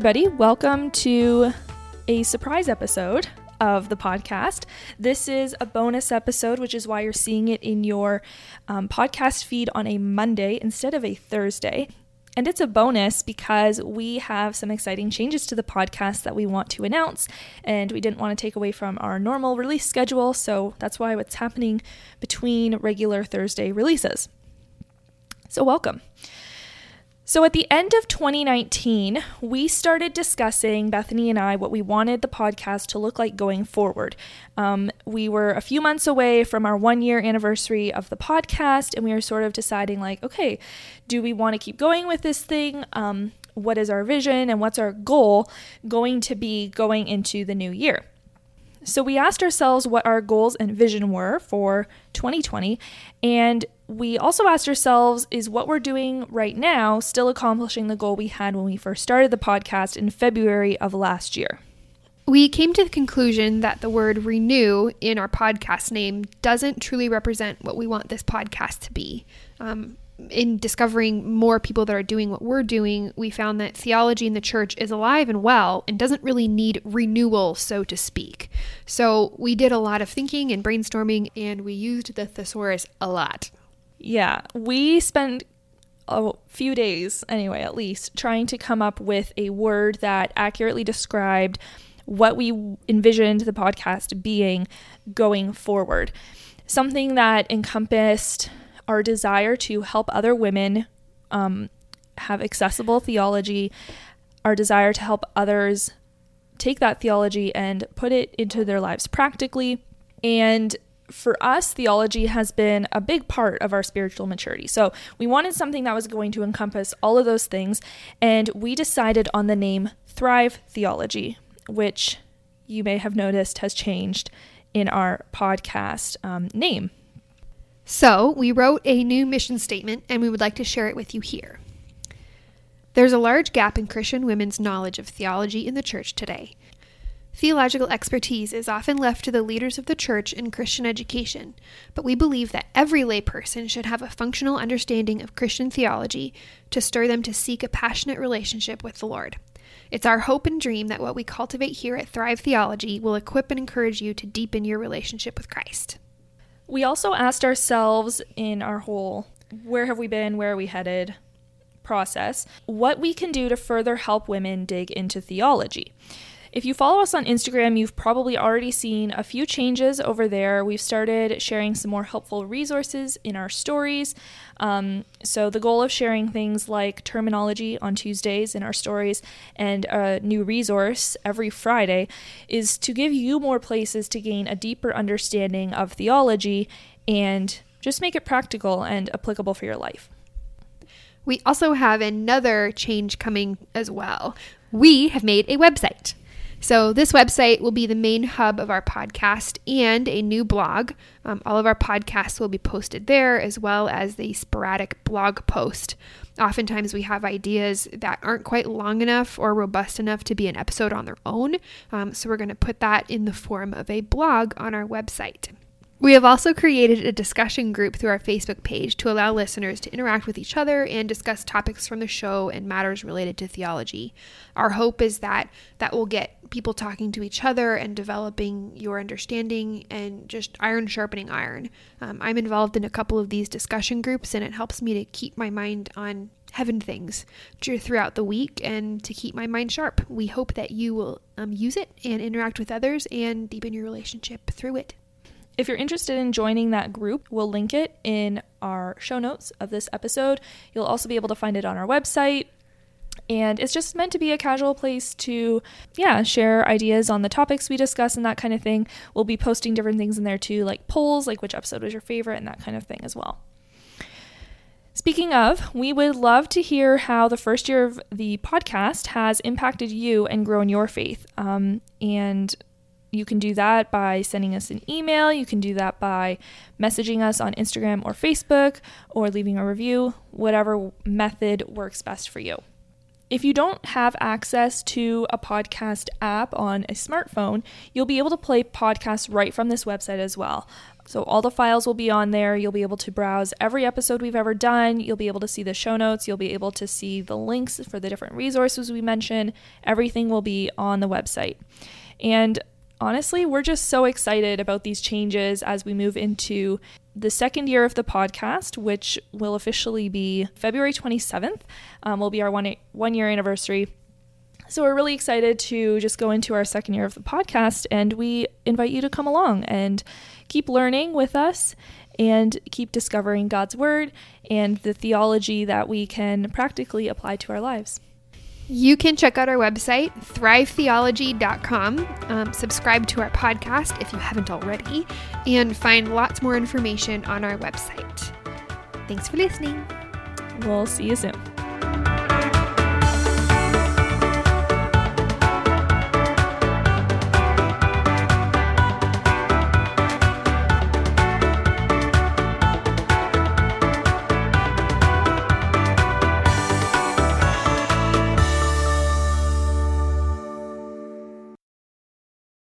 everybody. Welcome to a surprise episode of the podcast. This is a bonus episode, which is why you're seeing it in your um, podcast feed on a Monday instead of a Thursday. And it's a bonus because we have some exciting changes to the podcast that we want to announce, and we didn't want to take away from our normal release schedule, so that's why what's happening between regular Thursday releases. So, welcome. So, at the end of 2019, we started discussing, Bethany and I, what we wanted the podcast to look like going forward. Um, we were a few months away from our one year anniversary of the podcast, and we were sort of deciding, like, okay, do we want to keep going with this thing? Um, what is our vision and what's our goal going to be going into the new year? So, we asked ourselves what our goals and vision were for 2020, and we also asked ourselves is what we're doing right now still accomplishing the goal we had when we first started the podcast in February of last year? We came to the conclusion that the word renew in our podcast name doesn't truly represent what we want this podcast to be. Um, in discovering more people that are doing what we're doing, we found that theology in the church is alive and well and doesn't really need renewal, so to speak. So we did a lot of thinking and brainstorming, and we used the thesaurus a lot. Yeah, we spent a few days, anyway, at least, trying to come up with a word that accurately described what we envisioned the podcast being going forward. Something that encompassed our desire to help other women um, have accessible theology, our desire to help others take that theology and put it into their lives practically, and for us, theology has been a big part of our spiritual maturity. So we wanted something that was going to encompass all of those things, and we decided on the name Thrive Theology, which you may have noticed has changed in our podcast um, name. So we wrote a new mission statement, and we would like to share it with you here. There's a large gap in Christian women's knowledge of theology in the church today. Theological expertise is often left to the leaders of the church in Christian education, but we believe that every layperson should have a functional understanding of Christian theology to stir them to seek a passionate relationship with the Lord. It's our hope and dream that what we cultivate here at Thrive Theology will equip and encourage you to deepen your relationship with Christ. We also asked ourselves in our whole where have we been, where are we headed process, what we can do to further help women dig into theology. If you follow us on Instagram, you've probably already seen a few changes over there. We've started sharing some more helpful resources in our stories. Um, so, the goal of sharing things like terminology on Tuesdays in our stories and a new resource every Friday is to give you more places to gain a deeper understanding of theology and just make it practical and applicable for your life. We also have another change coming as well. We have made a website. So, this website will be the main hub of our podcast and a new blog. Um, all of our podcasts will be posted there, as well as the sporadic blog post. Oftentimes, we have ideas that aren't quite long enough or robust enough to be an episode on their own. Um, so, we're going to put that in the form of a blog on our website. We have also created a discussion group through our Facebook page to allow listeners to interact with each other and discuss topics from the show and matters related to theology. Our hope is that that will get people talking to each other and developing your understanding and just iron sharpening iron. Um, I'm involved in a couple of these discussion groups and it helps me to keep my mind on heaven things throughout the week and to keep my mind sharp. We hope that you will um, use it and interact with others and deepen your relationship through it. If you're interested in joining that group, we'll link it in our show notes of this episode. You'll also be able to find it on our website. And it's just meant to be a casual place to, yeah, share ideas on the topics we discuss and that kind of thing. We'll be posting different things in there too, like polls, like which episode was your favorite and that kind of thing as well. Speaking of, we would love to hear how the first year of the podcast has impacted you and grown your faith. Um, and you can do that by sending us an email. You can do that by messaging us on Instagram or Facebook or leaving a review, whatever method works best for you. If you don't have access to a podcast app on a smartphone, you'll be able to play podcasts right from this website as well. So, all the files will be on there. You'll be able to browse every episode we've ever done. You'll be able to see the show notes. You'll be able to see the links for the different resources we mention. Everything will be on the website. And honestly, we're just so excited about these changes as we move into the second year of the podcast, which will officially be February 27th, um, will be our one, one year anniversary. So we're really excited to just go into our second year of the podcast, and we invite you to come along and keep learning with us and keep discovering God's Word and the theology that we can practically apply to our lives. You can check out our website, thrivetheology.com, um, subscribe to our podcast if you haven't already, and find lots more information on our website. Thanks for listening. We'll see you soon.